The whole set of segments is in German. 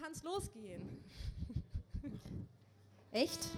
kann's losgehen. Echt?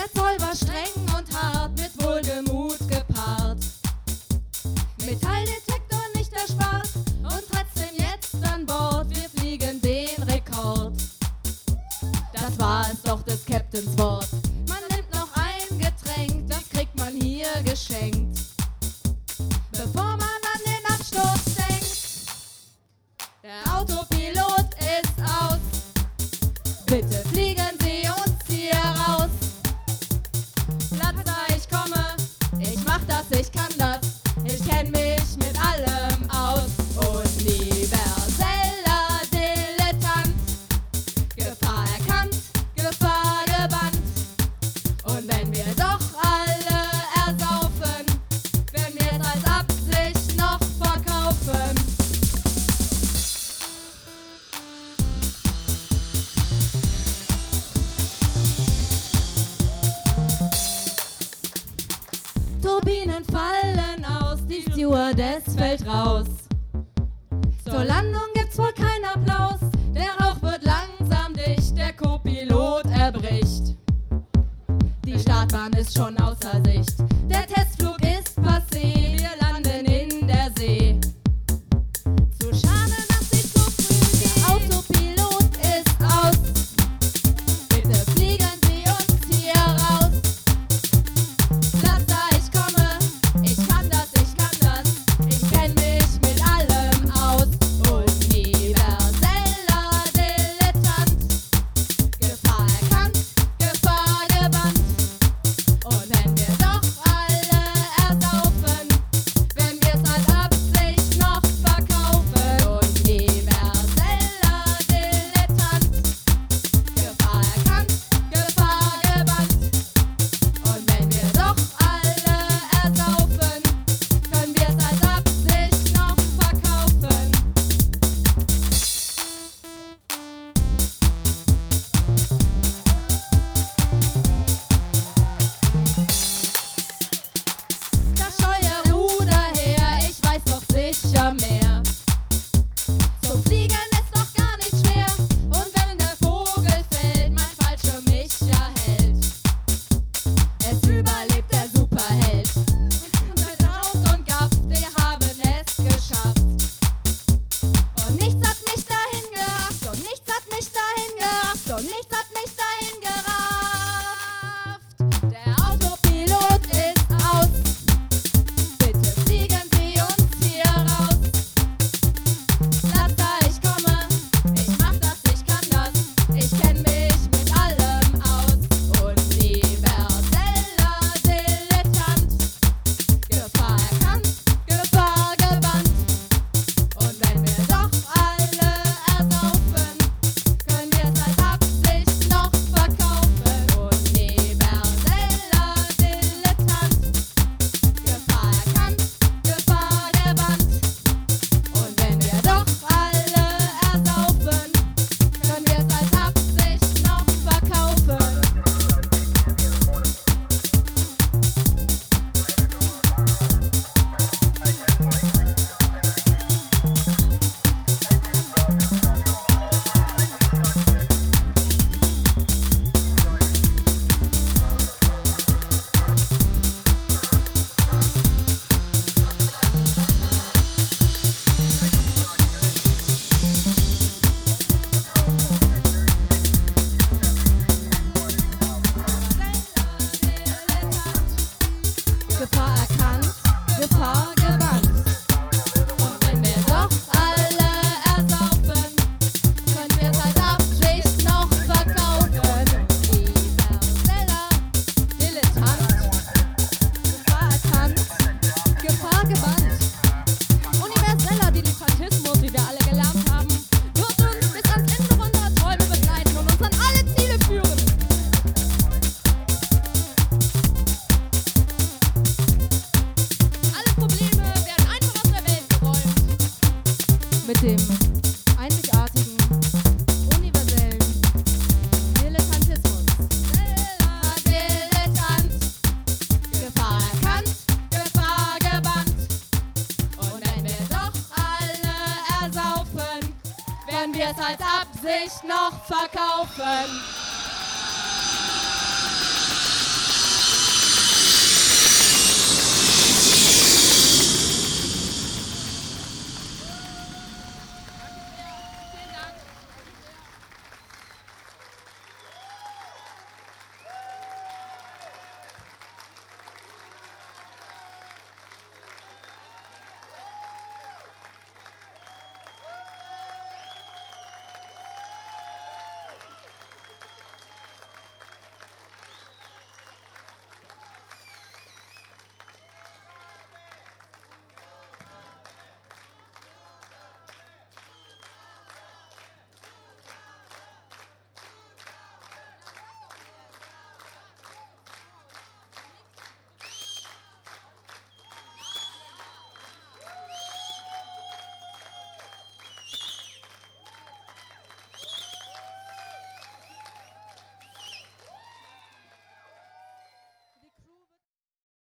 Der Zoll war streng und hart, mit Wohlgemut gepaart. Metalldetektor nicht erspart und trotzdem jetzt an Bord. Wir fliegen den Rekord. Das war es doch des Captains Wort. Man nimmt noch ein Getränk, das kriegt man hier geschenkt. Bevor man an den Absturz denkt. Der Autopilot Turbinen fallen aus, die Stewardess fällt raus. Zur Landung gibt's wohl keinen Applaus. Der Rauch wird langsam dicht, der Co-Pilot erbricht. Die Startbahn ist schon außer Sicht. Der Testflug dem einzigartigen, universellen Dilettantismus. Dilettant, Gefahr erkannt, Gefahr gebannt. Und wenn wir doch alle ersaufen, werden wir es als Absicht noch verkaufen.